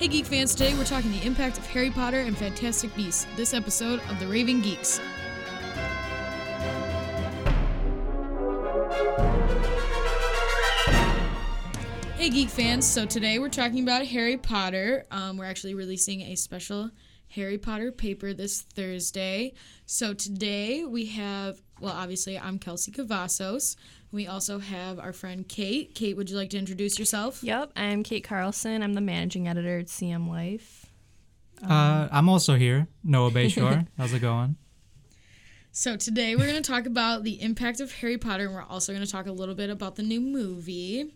Hey, Geek fans, today we're talking the impact of Harry Potter and Fantastic Beasts, this episode of The Raving Geeks. Hey, Geek fans, so today we're talking about Harry Potter. Um, we're actually releasing a special Harry Potter paper this Thursday. So today we have, well, obviously, I'm Kelsey Cavazos. We also have our friend Kate. Kate, would you like to introduce yourself? Yep, I'm Kate Carlson. I'm the managing editor at CM Life. Uh, I'm also here, Noah Bayshore. How's it going? So today we're going to talk about the impact of Harry Potter, and we're also going to talk a little bit about the new movie.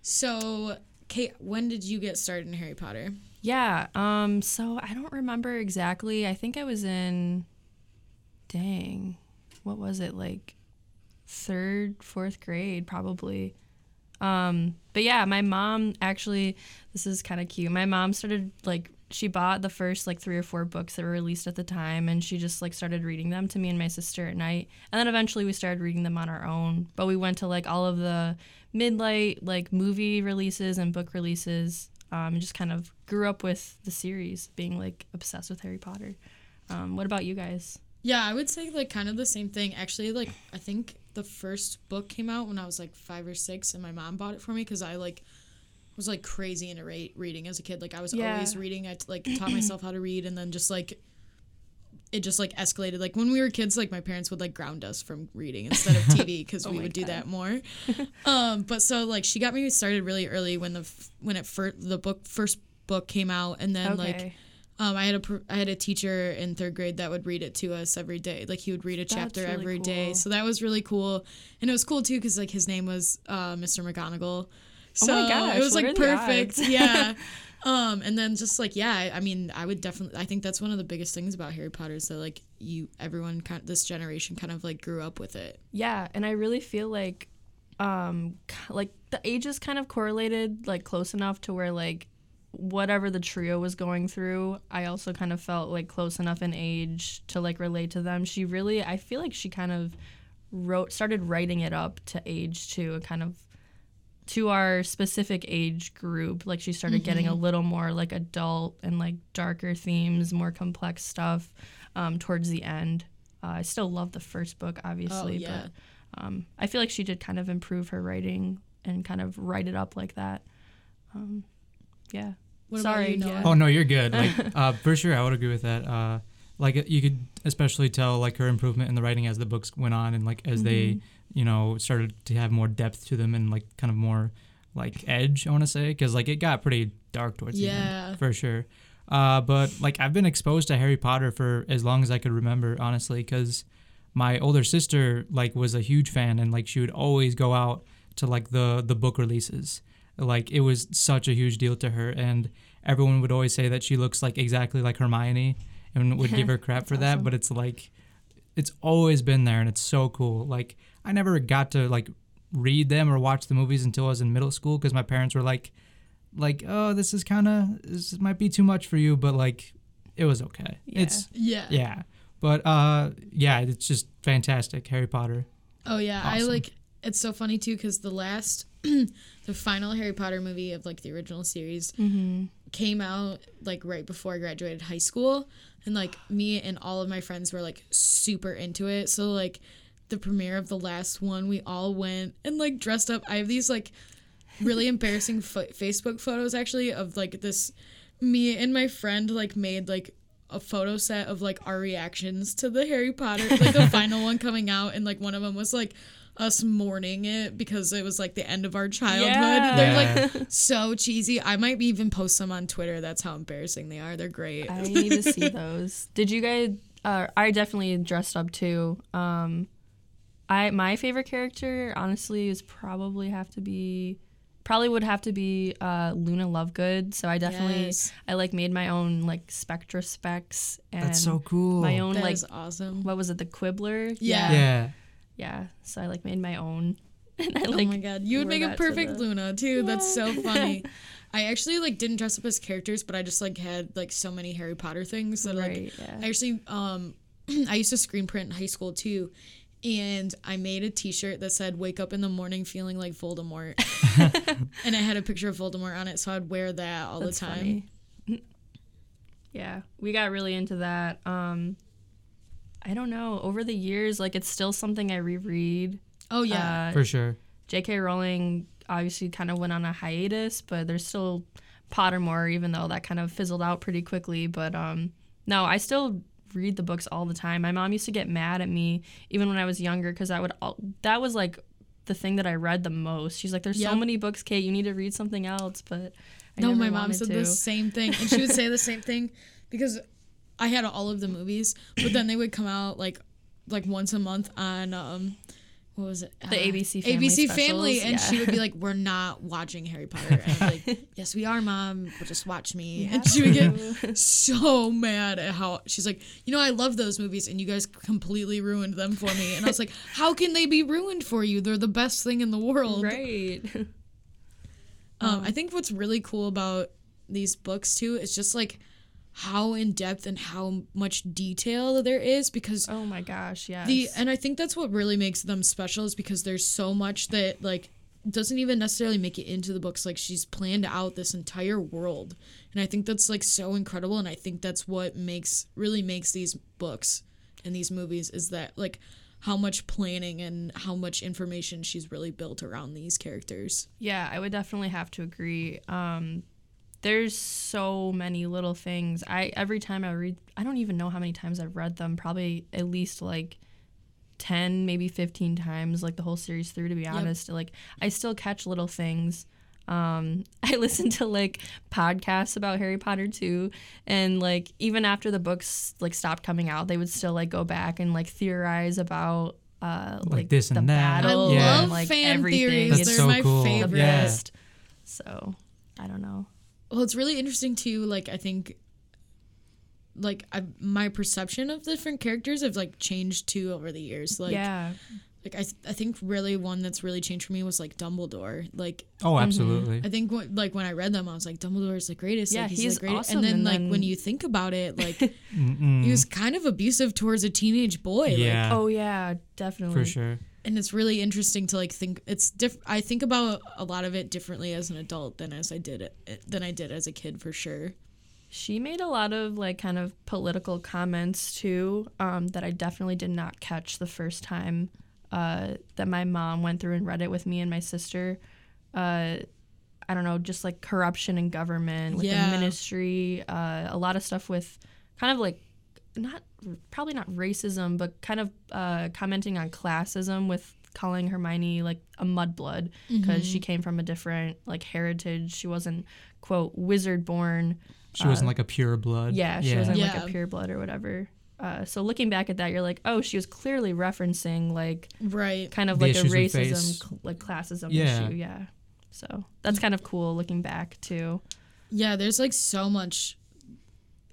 So, Kate, when did you get started in Harry Potter? Yeah, um, so I don't remember exactly. I think I was in, dang, what was it, like third, fourth grade, probably. Um, but yeah, my mom actually, this is kind of cute. My mom started like she bought the first like three or four books that were released at the time and she just like started reading them to me and my sister at night and then eventually we started reading them on our own but we went to like all of the midlight like movie releases and book releases um, and just kind of grew up with the series being like obsessed with harry potter um, what about you guys Yeah, I would say like kind of the same thing. Actually, like I think the first book came out when I was like five or six, and my mom bought it for me because I like was like crazy into ra- reading as a kid. Like I was Yeah. always reading. I like taught myself how to read, and then just like it just like escalated. Like when we were kids, like my parents would like ground us from reading instead of TV because Oh we would do that more. um, but so like she got me started really early when the f- when it first the book first book came out, and then like okay um, I had a I had a teacher in third grade that would read it to us every day. Like he would read a chapter really every day. cool. So that was really cool, and it was cool too because like his name was uh, Mr. McGonagall. So Oh my gosh, it was like perfect. yeah. Um, and then just like yeah, I, I mean, I would definitely. I think that's one of the biggest things about Harry Potter is that like you, everyone, kind of, this generation kind of like grew up with it. Yeah, and I really feel like um like the ages kind of correlated like close enough to where like whatever the trio was going through, I also kind of felt like close enough in age to like relate to them. She really I feel like she kind of wrote started writing it up to age too and kind of to our specific age group. Like she started getting a little more like adult and like darker themes, more complex stuff um, towards the end. Uh, I still love the first book, obviously, yeah. but um, I feel like she did kind of improve her writing and kind of write it up like that. Um, yeah. What about Sorry. you, Noah? yeah. Oh no, you're good. Like uh, for sure, I would agree with that. Uh, like you could especially tell like her improvement in the writing as the books went on and like as they you know started to have more depth to them and like kind of more like edge. I want to say because like it got pretty dark towards the end for sure. Uh, but like I've been exposed to Harry Potter for as long as I could remember, honestly, because my older sister like was a huge fan and like she would always go out to like the the book releases. Like it was such a huge deal to her, and everyone would always say that she looks like exactly like Hermione, and would give her crap for that. But it's like it's always been there, and it's so cool. Like I never got to like read them or watch the movies until I was in middle school because my parents were like, like, oh, this is kind of this might be too much for you, but like it was okay. Yeah. It's Yeah. yeah, but uh, yeah, it's just fantastic. Harry Potter. Oh yeah, I like it's so funny too because the last, the final Harry Potter movie of like the original series Mm-hmm. came out like right before I graduated high school, and like me and all of my friends were like super into it. So like the premiere of the last one, we all went and like dressed up. I have these like really embarrassing fo- Facebook photos actually of like this me and my friend like made like a photo set of like our reactions to the Harry Potter like the final one coming out and like one of them was like us mourning it because it was like the end of our childhood. Yeah. They're Yeah. like so cheesy. I might even post some on Twitter. That's how embarrassing they are. They're great. I need to see those. Did you guys? Uh, I definitely dressed up too. Um, I my favorite character, honestly, is probably have to be, probably would have to be uh, Luna Lovegood. So I definitely, Yes. I like made my own like Spectrespecs and That's so cool. my own That like is awesome. what was it, the Quibbler? Yeah. Yeah. Yeah. So I like made my own, and I oh like my god, you would make a that to perfect the- Luna too. That's so funny. I actually like didn't dress up as characters, but I just like had like so many Harry Potter things that like right. Yeah. I actually um I used to screen print in high school too. and I made a T-shirt that said "Wake up in the morning feeling like Voldemort," and I had a picture of Voldemort on it, so I'd wear that all That's the time. funny. yeah, we got really into that. Um, I don't know. Over the years, like it's still something I reread. Oh yeah, Uh, For sure. J.K. Rowling obviously kind of went on a hiatus, but there's still Pottermore, even though that kind of fizzled out pretty quickly. But um, no, I still read the books all the time. My mom used to get mad at me even when I was younger because I would. All, that was like the thing that I read the most. She's like, "There's so many books, Kate. You need to read something else." But I no, never my mom said to. the same thing, and she would say the same thing because I had all of the movies, but then they would come out like like once a month on um what was it The ABC Family ABC Family, and yeah. she would be like, "We're not watching Harry Potter," and I'm like, "Yes, we are, mom. But just watch me." and she would get so mad at how she's like, "You know, I love those movies, and you guys completely ruined them for me." And I was like, "How can they be ruined for you? They're the best thing in the world." right. Um, I think what's really cool about these books too is just like how in depth and how much detail there is because oh my gosh, yes. the and I think that's what really makes them special is because there's so much that like doesn't even necessarily make it into the books like she's planned out this entire world and I think that's like so incredible and I think that's what makes really makes these books and these movies is that like how much planning and how much information she's really built around these characters. Yeah, I would definitely have to agree. Um, there's so many little things. I every time I read, I don't even know how many times I've read them. Probably at least like ten, maybe fifteen times, like the whole series through. To be honest, like I still catch little things. Um, I listen to like podcasts about Harry Potter too, and like even after the books like stopped coming out, they would still like go back and like theorize about uh like, this the and that. battle I Yeah. love and like fan everything. theories. That's It's They're so my cool. favorite. Yeah. So I don't know. Well, it's really interesting too. Like I think, like I, my perception of the different characters have like changed too over the years. Like, yeah, like I, I think really one that's really changed for me was like Dumbledore. Like Oh, mm-hmm. absolutely. I think when, like when I read them, I was like Dumbledore is the greatest. Yeah, like, he's the greatest. awesome, And then and like then- when you think about it, like he was kind of abusive towards a teenage boy. Like, yeah, oh yeah, definitely for sure. And it's really interesting to like think it's diff I think about a lot of it differently as an adult than as I did it than I did as a kid for sure. She made a lot of like kind of political comments too um, that I definitely did not catch the first time uh, that my mom went through and read it with me and my sister. Uh, I don't know, just like corruption in government, with Yeah. the ministry, uh, a lot of stuff with kind of like not probably not racism, but kind of uh, commenting on classism with calling Hermione like a mudblood because she came from a different like heritage. She wasn't quote wizard born. She wasn't like a pure blood. Yeah, she wasn't like a pure blood or whatever. Uh, so looking back at that, you're like, oh, she was clearly referencing like Right. kind of The like a racism, cl- like classism Yeah. issue. Yeah. So that's kind of cool looking back too. Yeah, there's like so much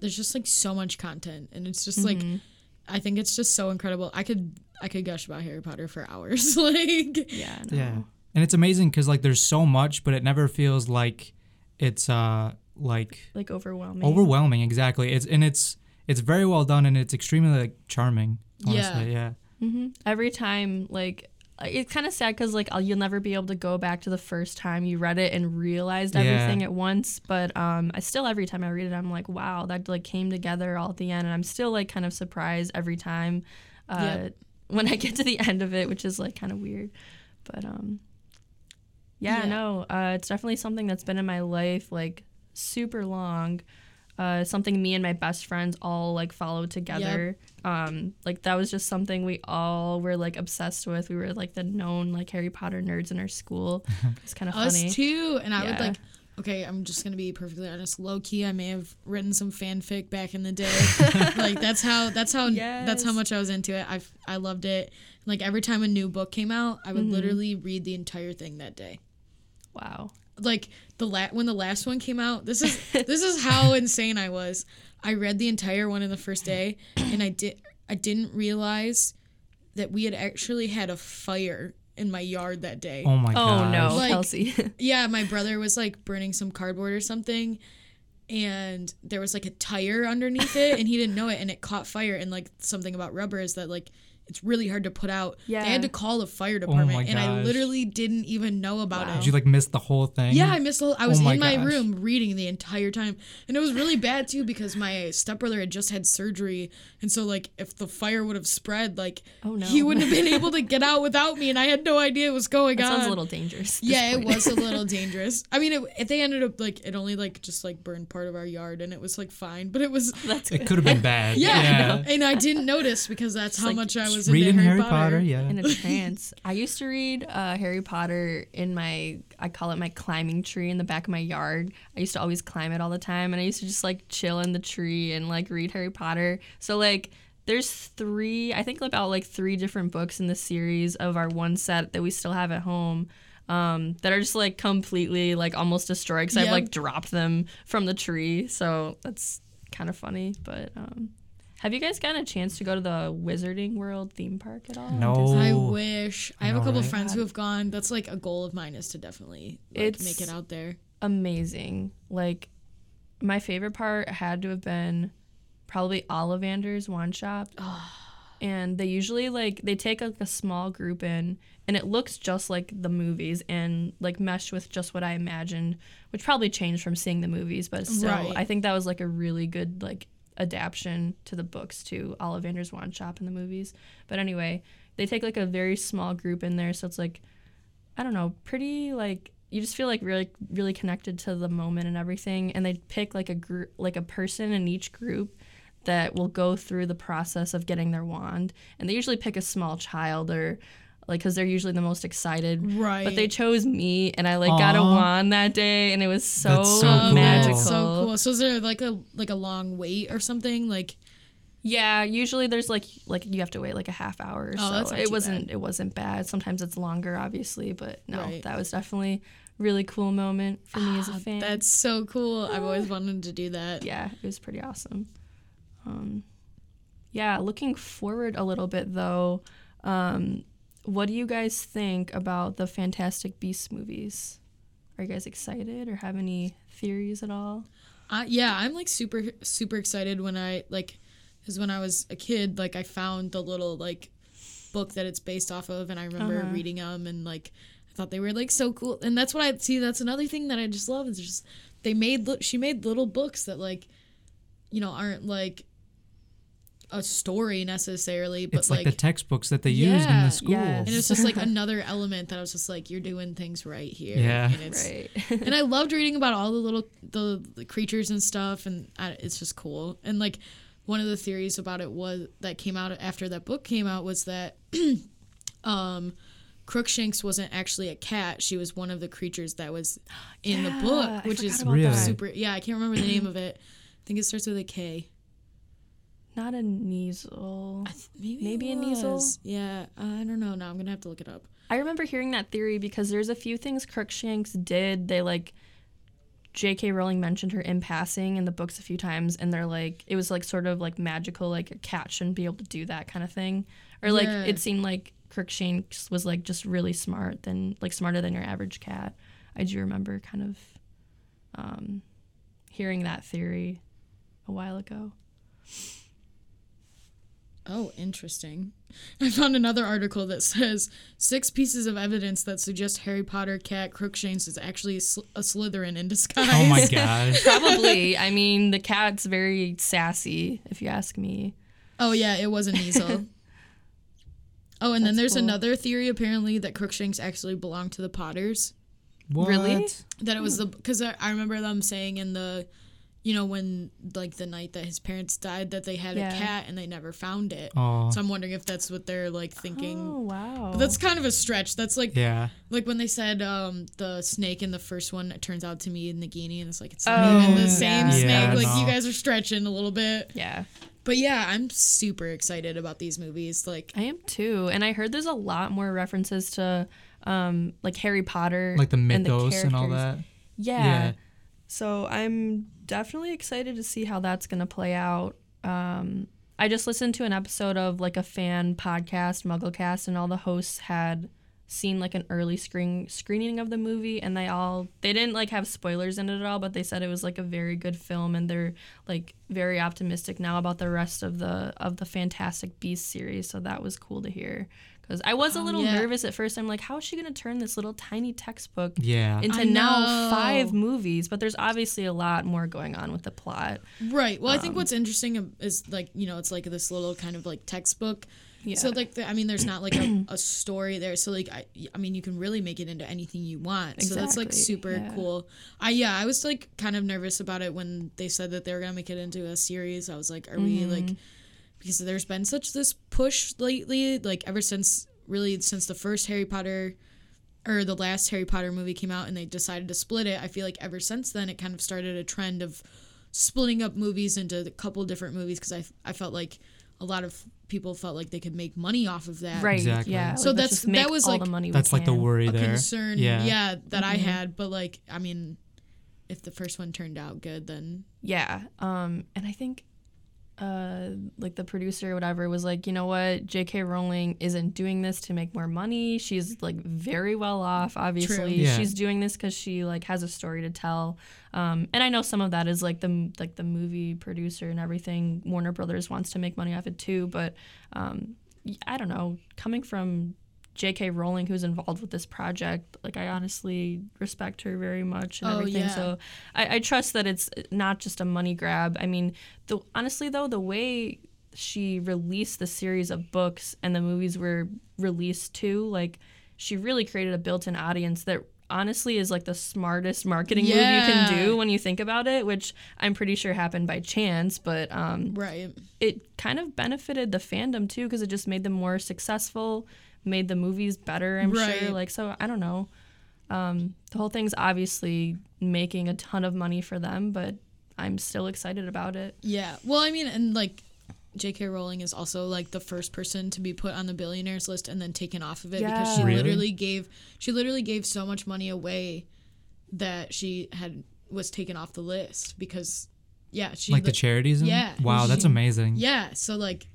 there's just like so much content and it's just like I think it's just so incredible. I could I could gush about Harry Potter for hours. like Yeah. No. Yeah. And it's amazing because like there's so much, but it never feels like it's uh like Like overwhelming. overwhelming. Exactly. It's and it's it's very well done and it's extremely like charming. Honestly, yeah. mm-hmm Every time, like, it's kind of sad because like you'll never be able to go back to the first time you read it and realized Yeah. everything at once. But um, I still every time I read it, I'm like, wow, that like came together all at the end, and I'm still like kind of surprised every time uh, Yep. when I get to the end of it, which is like kind of weird. But um, yeah, Yeah. no, uh, it's definitely something that's been in my life like super long. Uh, something me and my best friends all like followed together. Um, like that was just something we all were like obsessed with. We were like the known like Harry Potter nerds in our school. It's kind of us funny. too. And I would like okay, I'm just gonna be perfectly honest. Low key, I may have written some fanfic back in the day. like that's how that's how that's how much I was into it. I I loved it. Like every time a new book came out, I would Mm-hmm. literally read the entire thing that day. Wow. Like the la- when the last one came out this is this is how insane i was i read the entire one in the first day and i did i didn't realize that we had actually had a fire in my yard that day Oh my god! Oh no, Like- Kelsey. yeah my brother was like burning some cardboard or something and there was like a tire underneath it and he didn't know it and it caught fire and like something about rubber is that like it's really hard to put out. Yeah. They had to call the fire oh my department, and I literally didn't even know about Wow. it. Did you like miss the whole thing? Yeah, I missed. The whole, I oh was Oh my in my gosh. room reading the entire time, and it was really bad too because my stepbrother had just had surgery, and so like if the fire would have spread, like Oh, no. he wouldn't have been able to get out without me, and I had no idea what was going That on. sounds a little dangerous. at this yeah, it was a little dangerous. I mean, it, it, they ended up like it only like just like burned part of our yard, and it was like fine, but it was That's It could have been bad. yeah, yeah. and I didn't notice because that's how like much I was Reading into Harry Potter. yeah. in a trance. I used to read uh, Harry Potter in my, I call it my climbing tree in the back of my yard. I used to always climb it all the time, and I used to just like chill in the tree and like read Harry Potter. So like, there's three, I think about like three different books in the series of our one set that we still have at home. Um, that are just like completely like almost destroyed because I've like dropped them from the tree. So that's kind of funny. But um, have you guys gotten a chance to go to the Wizarding World theme park at all? No. I wish. I I have a couple right? friends who have gone. That's like a goal of mine is to definitely like, It's- make it out there. amazing. Like my favorite part had to have been probably Ollivander's wand shop. And they usually like they take like a small group in and it looks just like the movies and like meshed with just what I imagined, which probably changed from seeing the movies, but still Right. I think that was like a really good like adaptation to the books to Ollivander's wand shop in the movies. But anyway, they take like a very small group in there so it's like I don't know, pretty like you just feel like really really connected to the moment and everything and they pick like a group like a person in each group that will go through the process of getting their wand and they usually pick a small child or like cuz they're usually the most excited Right. but they chose me and I like got a wand that day and it was so, That's so cool. magical. That's so cool. So is there like a like a long wait or something? Like Yeah, usually there's like like you have to wait like a half hour or Oh, so. that's not it wasn't bad. it wasn't bad. Sometimes it's longer obviously, but no, Right. that was definitely really cool moment for me as a ah, fan. that's so cool. I've always wanted to do that. yeah, it was pretty awesome. Um, yeah, looking forward a little bit though. Um, what do you guys think about the Fantastic Beasts movies? Are you guys excited or have any theories at all? Uh, yeah, I'm like super super excited when I like because when I was a kid, like I found the little like book that it's based off of, and I remember Uh-huh. reading them and like I thought they were like so cool. And that's what I see. That's another thing that I just love is just they made she made little books that like you know aren't like a story necessarily, but It's like, like. the textbooks that they used in the school. yes. and it's just like another element that I was just like, you're doing things right here. Yeah. and it's Right. and I loved reading about all the little the, the creatures and stuff, and I, it's just cool. And like one of the theories about it was that came out after that book came out was that um, Crookshanks wasn't actually a cat; she was one of the creatures that was in the book, which is Really? super. Yeah, I can't remember the name of it. I think it starts with a K. Not a Kneazle. Maybe Maybe a Kneazle? was. Yeah, I don't know. Now I'm gonna have to look it up. I remember hearing that theory because there's a few things Crookshanks did. They like J.K. Rowling mentioned her in passing in the books a few times, and they're like it was like sort of like magical, like a cat shouldn't be able to do that kind of thing, or like Yeah. it seemed like Crookshanks was like just really smart than like smarter than your average cat. I do remember kind of um, hearing that theory a while ago. Oh, interesting. I found another article that says six pieces of evidence that suggest Harry Potter cat Crookshanks is actually a, Sl- a Slytherin in disguise. oh my gosh. Probably. I mean, the cat's very sassy, if you ask me. Oh yeah, it was a Kneazle. oh, and then there's cool. another theory apparently that Crookshanks actually belonged to the Potters. What? Really? That it was hmm. the because I, I remember them saying in the, you know, when like the night that his parents died that they had Yeah. a cat and they never found it. Oh, So I'm wondering if that's what they're like thinking. Oh wow. But that's kind of a stretch. That's like yeah. Like when they said um, the snake in the first one, it turns out to be Nagini, and it's like it's Oh, not even the same yeah. snake. Yeah, like no. you guys are stretching a little bit, yeah. but yeah, I'm super excited about these movies. Like, I am too, and I heard there's a lot more references to um like Harry Potter, Like the and mythos and, all that. Yeah. Yeah. So I'm definitely excited to see how that's gonna play out. Um, I just listened to an episode of like a fan podcast, MuggleCast, and all the hosts had seen like an early screen screening of the movie and they all they didn't like have spoilers in it at all but they said it was like a very good film and they're like very optimistic now about the rest of the of the fantastic beast series so that was cool to hear because i was a Oh, little yeah. nervous at first i'm like how is she going to turn this little tiny textbook Yeah. into now five movies but there's obviously a lot more going on with the plot Right. Well, I Um, think what's interesting is like you know it's like this little kind of like textbook. Yeah. So like the, I mean, there's not like a, a story there. So like I, I mean, you can really make it into anything you want. Exactly. So that's like super yeah. cool. I yeah, I was like kind of nervous about it when they said that they were gonna make it into a series. I was like, are we Mm-hmm. like because there's been such this push lately, like ever since really since the first Harry Potter or the last Harry Potter movie came out and they decided to split it. I feel like ever since then it kind of started a trend of splitting up movies into a couple different movies because I, I felt like a lot of people felt like they could make money off of that. right Exactly. yeah So like, that's- that was, like- the money we That's like the worry A there. concern, Yeah. yeah, that I Mm-hmm. had, but like I mean, if the first one turned out good, then Yeah. Um, and I think uh like the producer or whatever was like, you know what, JK Rowling isn't doing this to make more money. She's like very well off, obviously. Yeah. She's doing this cuz she like has a story to tell. Um, and I know some of that is like the like the movie producer and everything. Warner Brothers wants to make money off it too, but um I don't know, coming from J.K. Rowling, who's involved with this project, like I honestly respect her very much and Oh, everything. yeah. So I, I trust that it's not just a money grab. I mean, the honestly though, the way she released the series of books and the movies were released too, like she really created a built-in audience that honestly is like the smartest marketing move you can do when you think about it, which I'm pretty sure happened by chance, but um right. it kind of benefited the fandom too because it just made them more successful, made the movies better. I'm Right. sure. Like so, I don't know. Um, the whole thing's obviously making a ton of money for them, but I'm still excited about it. Yeah. Well, I mean, and like J.K. Rowling is also like the first person to be put on the billionaires list and then taken off of it because she Really? literally gave she literally gave so much money away that she had was taken off the list because yeah she like the charities. And, Yeah. Wow, that's amazing. yeah so like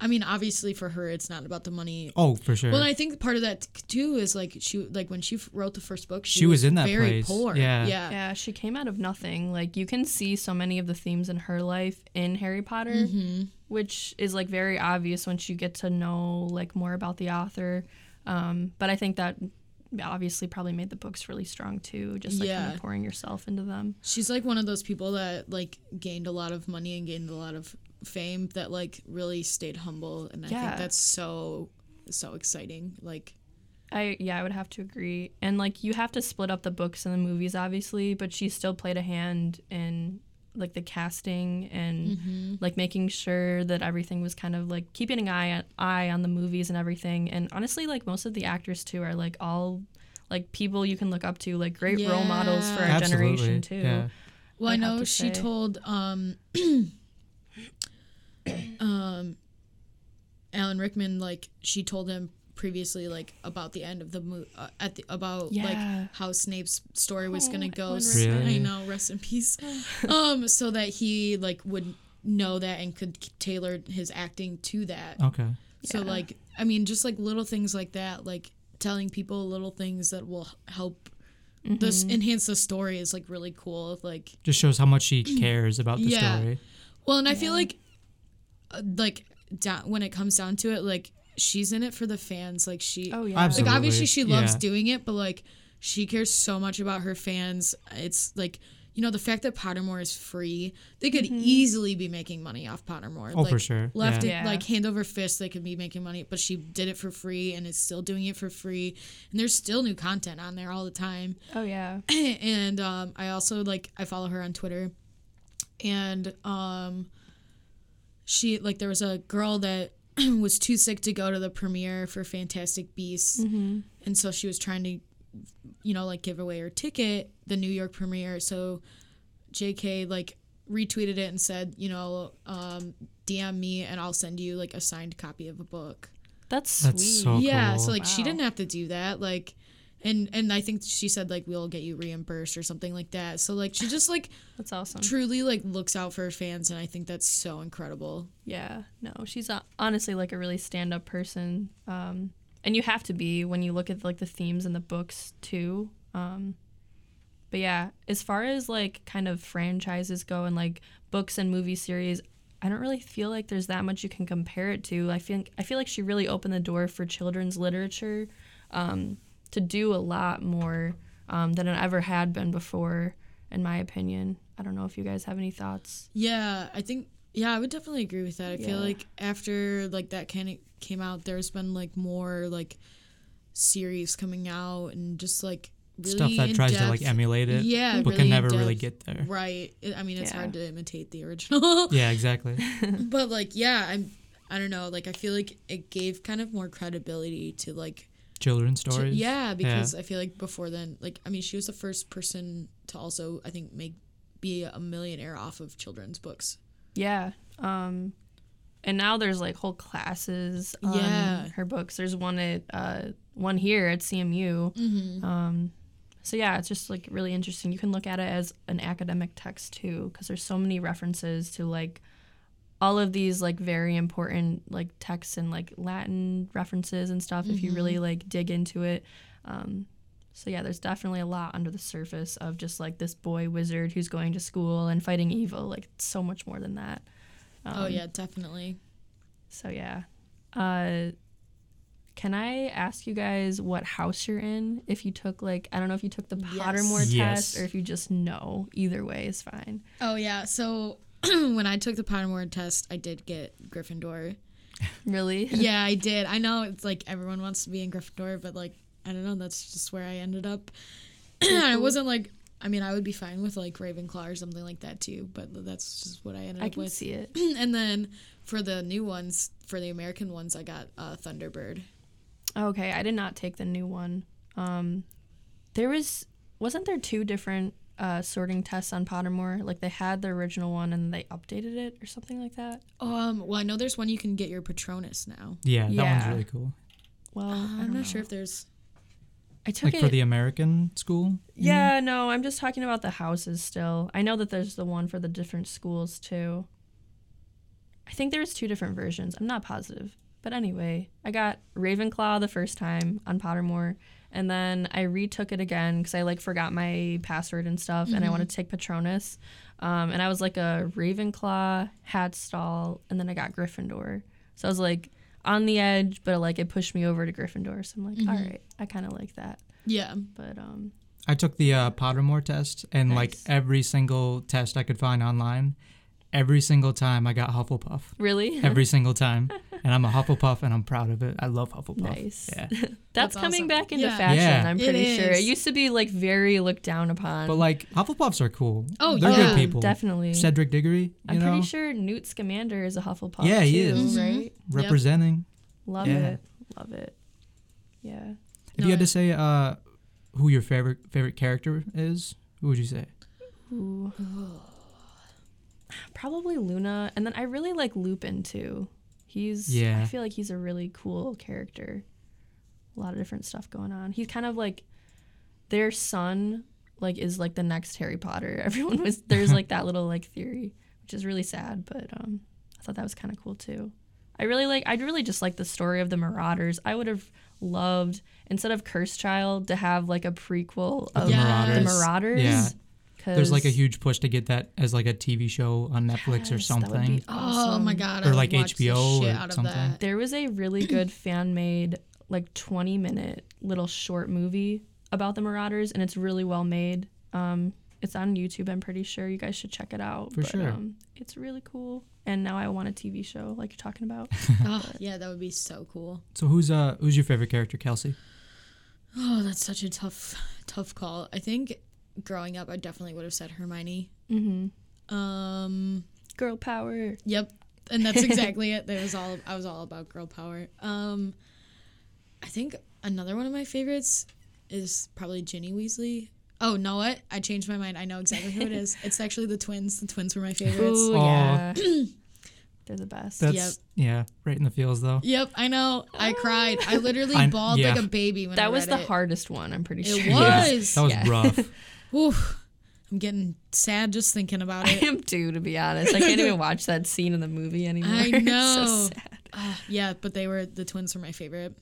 I mean obviously for her it's not about the money. Oh, for sure. Well, and I think part of that too is like she like when she f- wrote the first book she, She was in that very place. poor. Yeah. Yeah. Yeah, she came out of nothing. Like you can see so many of the themes in her life in Harry Potter, Mm-hmm. which is like very obvious once you get to know like more about the author. Um, but I think that obviously probably made the books really strong too, just like kind Yeah. of pouring yourself into them. She's like one of those people that like gained a lot of money and gained a lot of fame that like really stayed humble and I think that's so so exciting. Like I yeah, I would have to agree. And like you have to split up the books and the movies obviously, but she still played a hand in like the casting and like making sure that everything was kind of like keeping an eye eye on the movies and everything. And honestly, like most of the actors too are like all like people you can look up to, like great role models for our Absolutely. generation too. Yeah. well, I I'd know she say. told um um Alan Rickman like she told him previously like about the end of the movie uh, at the about Yeah. like how Snape's story was Oh, gonna go. Alan So- Rickman. I know, rest in peace. um, so that he like would know that and could tailor his acting to that. Okay. So Yeah. like I mean just like little things like that, like telling people little things that will help this Mm-hmm. enhance the story is like really cool. Like Just shows how much she cares about the Yeah. story. well, and I feel like like down, when it comes down to it, like she's in it for the fans. Like she Oh yeah. Absolutely. like obviously she loves yeah. doing it, but like she cares so much about her fans. It's like you know the fact that Pottermore is free, they could easily be making money off Pottermore. Oh, like, for sure. Left Yeah. it Yeah. like hand over fist, they could be making money, but she did it for free and is still doing it for free. And there's still new content on there all the time. Oh yeah. and um, I also like I follow her on Twitter, and um, she like there was a girl that was too sick to go to the premiere for Fantastic Beasts, Mm-hmm. and so she was trying to, you know, like give away her ticket the New York premiere. So, J.K. like retweeted it and said, you know, um, DM me and I'll send you like a signed copy of a book That's sweet. That's so- yeah cool. so like she didn't have to do that like and and i think she said like we'll get you reimbursed or something like that so like she just like That's awesome. truly like looks out for her fans and i think that's so incredible Yeah, no, she's uh, honestly like a really stand up person. Um, and you have to be when you look at like the themes in the books too. Um, but yeah, as far as like kind of franchises go and like books and movie series, I don't really feel like there's that much you can compare it to. I think I feel like she really opened the door for children's literature um, to do a lot more um, than it ever had been before, in my opinion. I don't know if you guys have any thoughts. Yeah, I think yeah, I would definitely agree with that. I feel like after like that kind of came out, there's been like more like series coming out and just like really Stuff that tries to like emulate it, Yeah, but really can never really get there. Right. I mean, it's Yeah. hard to imitate the original. Yeah, exactly. but like, yeah, I'm. I don't know. Like, I feel like it gave kind of more credibility to like. Children's to- stories. yeah, because I feel like before then, like, I mean, she was the first person to also, I think, make be a millionaire off of children's books. Yeah. Um, and now there's like whole classes on Yeah. her books. There's one at uh, one here at CMU. Mm-hmm. Um, so yeah, it's just like really interesting. You can look at it as an academic text too, because there's so many references to like all of these like very important like texts and like Latin references and stuff. If you really like dig into it. Um, so yeah, there's definitely a lot under the surface of just like this boy wizard who's going to school and fighting evil. Like so much more than that. oh Um, yeah, definitely. So yeah. Uh can I ask you guys what house you're in? If you took like I don't know if you took the Yes. Pottermore Yes. test or if you just know. Either way is fine. Oh yeah. So when I took the Pottermore test, I did get Gryffindor. Really? yeah, I did. I know it's like everyone wants to be in Gryffindor, but like I don't know. That's just where I ended up. I wasn't like. I mean, I would be fine with like Ravenclaw or something like that too, but that's just what I ended I up with. I can see it. and then for the new ones, for the American ones, I got uh, Thunderbird. Okay, I did not take the new one. Um there was wasn't there two different uh, sorting tests on Pottermore? Like they had the original one and they updated it or something like that. Um, well, I know there's one you can get your Patronus now. Yeah, that Yeah. one's really cool. Well, I I'm don't not sure if there's. I took Like it. for the American school. Yeah, no, I'm just talking about the houses still. I know that there's the one for the different schools too. I think there's two different versions. I'm not positive. But anyway, I got Ravenclaw the first time on Pottermore, and then I retook it again because I like forgot my password and stuff, and I wanted to take Patronus. Um, and I was like a Ravenclaw, Hatstall, and then I got Gryffindor. So I was like on the edge, but like it pushed me over to Gryffindor. So I'm like, all right, I kind of like that. Yeah. But um, I took the uh, Pottermore test, and like every single test I could find online, every single time I got Hufflepuff. really, Every single time, and I'm a Hufflepuff, and I'm proud of it. I love Hufflepuff. Nice. Yeah, That's, That's coming awesome. back into Yeah. fashion. Yeah. I'm It pretty sure. It used to be like very looked down upon. but like Hufflepuffs are cool. Oh, they're yeah, good people. definitely. Cedric Diggory, you I'm know, pretty sure Newt Scamander is a Hufflepuff. Yeah, he too, is. Mhm. Right? representing. Love Yeah. it. Love it. Yeah. If No, you had I- to say uh, who your favorite favorite character is, who would you say? Ooh. Probably Luna, and then I really like Lupin too. He's Yeah. I feel like he's a really cool character. A lot of different stuff going on. He's kind of like their son like is like the next Harry Potter. Everyone was there's like that little like theory, which is really sad, but um I thought that was kind of cool too. I really like I'd really just like the story of the Marauders. I would have loved instead of Cursed Child to have like a prequel of the Yes. the Marauders. Marauders. Yeah. There's like a huge push to get that as like a TV show on Netflix or Yes, that would something. be Oh my god. Or like HBO or something. that. There was a really good fan made, like 20 minute little short movie about the Marauders, and it's really well made. Um, it's on YouTube, I'm pretty sure. You guys should check it out. For sure. Um, it's really cool. And now I want a TV show like you're talking about. Oh, yeah, that would be so cool. So who's uh who's your favorite character, Kelsey? Oh, that's such a tough, tough call. I think growing up, I definitely would have said Hermione. mm-hmm. Um, Girl power. yep, and that's exactly it. That was all. I was all about girl power. Um, I think another one of my favorites is probably Ginny Weasley. Oh, know what? I changed my mind. I know exactly who it is. It's actually the twins. The twins were my favorites. Ooh, yeah. They're the best. That's Yep. yeah, right in the feels though. Yep, I know. I cried. I literally I- bawled yeah. like a baby when I that was read the it. hardest one, I'm pretty It sure. Yeah, was. that was Yeah. rough. Oof. I'm getting sad just thinking about it. I am too, to be honest. I can't even watch that scene in the movie anymore. I It's know. so sad. Ah, yeah, but they were the twins were my favorite.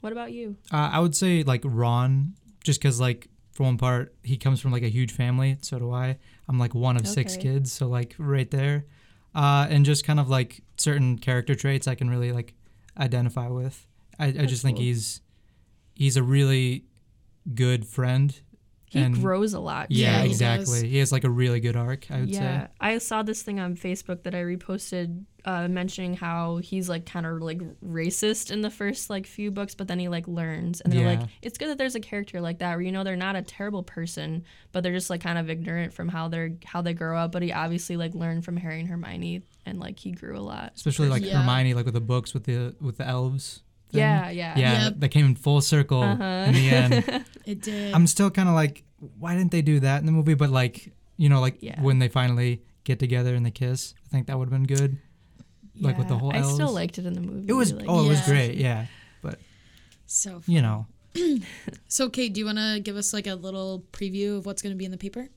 What about you? Uh, I would say like Ron, just because like for one part he comes from like a huge family. So do I. I'm like one of six kids, so like right there, uh, and just kind of like certain character traits I can really like identify with. I, I That's just think he's he's a really good friend. He and grows a lot. Yeah, Yeah, exactly. does. He has like a really good arc. I would yeah, say. I saw this thing on Facebook that I reposted, uh, mentioning how he's like kind of like racist in the first like few books, but then he like learns, and they're Yeah. like, it's good that there's a character like that where you know they're not a terrible person, but they're just like kind of ignorant from how they're how they grow up. But he obviously like learned from Harry and Hermione, and like he grew a lot. Especially like Yeah. Hermione, like with the books with the with the elves. Thing. Yeah, yeah, Yeah, Yep. that came in full circle Uh-huh. in the end. It did. I'm still kind of like, why didn't they do that in the movie? But like, you know, like Yeah. when they finally get together and they kiss, I think that would have been good. Like with the Yeah, whole I still liked it in the movie. It was, like- oh, it was great, yeah. But so You know, So, Kate, do you want to give us like a little preview of what's going to be in the paper?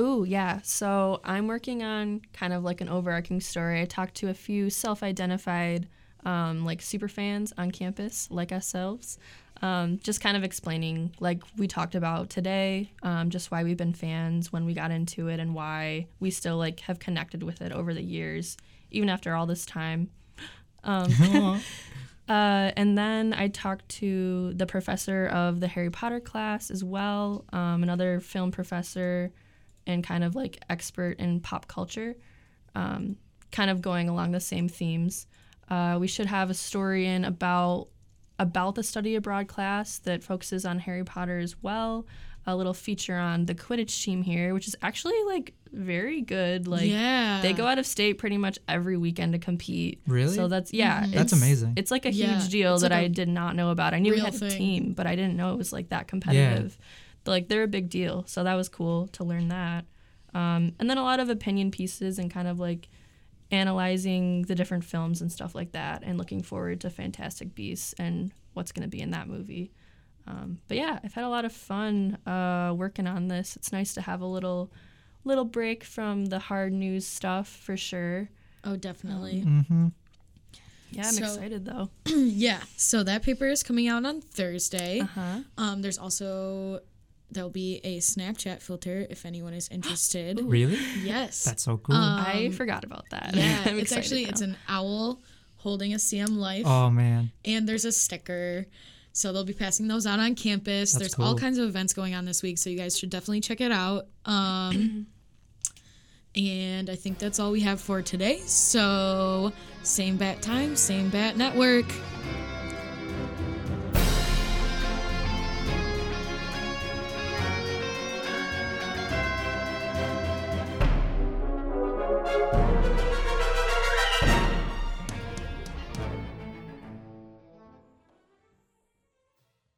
Ooh, yeah. So I'm working on kind of like an overarching story. I talked to a few self-identified um, like super fans on campus, like ourselves, um, just kind of explaining like we talked about today, um, just why we've been fans when we got into it and why we still like have connected with it over the years, even after all this time. Um, Uh, and then I talked to the professor of the Harry Potter class as well, um, another film professor and kind of like expert in pop culture, um, kind of going along the same themes. Uh, we should have a story in about about the study abroad class that focuses on Harry Potter as well. A little feature on the Quidditch team here, which is actually like very good. Like yeah, they go out of state pretty much every weekend to compete. Really? So that's yeah. That's amazing. It's like a Yeah, huge deal it's that like I a did not know about. I knew we real had a team, but I didn't know it was like that competitive. But, like they're a big deal, so that was cool to learn that. Um, and then a lot of opinion pieces and kind of like analyzing the different films and stuff like that, and looking forward to Fantastic Beasts and what's going to be in that movie. Um, but yeah, I've had a lot of fun uh, working on this. It's nice to have a little little break from the hard news stuff for sure. oh, definitely. mm-hmm. Yeah, I'm So- excited though. yeah. So that paper is coming out on Thursday. Uh huh. Um, there's also there'll be a Snapchat filter if anyone is interested. Really? yes. That's so cool. Um, I forgot about that. yeah. I'm it's actually now. it's an owl holding a CM life, oh man, and there's a sticker. So they'll be passing those out on campus. That's There's all kinds of events going on this week, so you guys should definitely check it out. Um, and I think that's all we have for today. So same bat time, same bat network.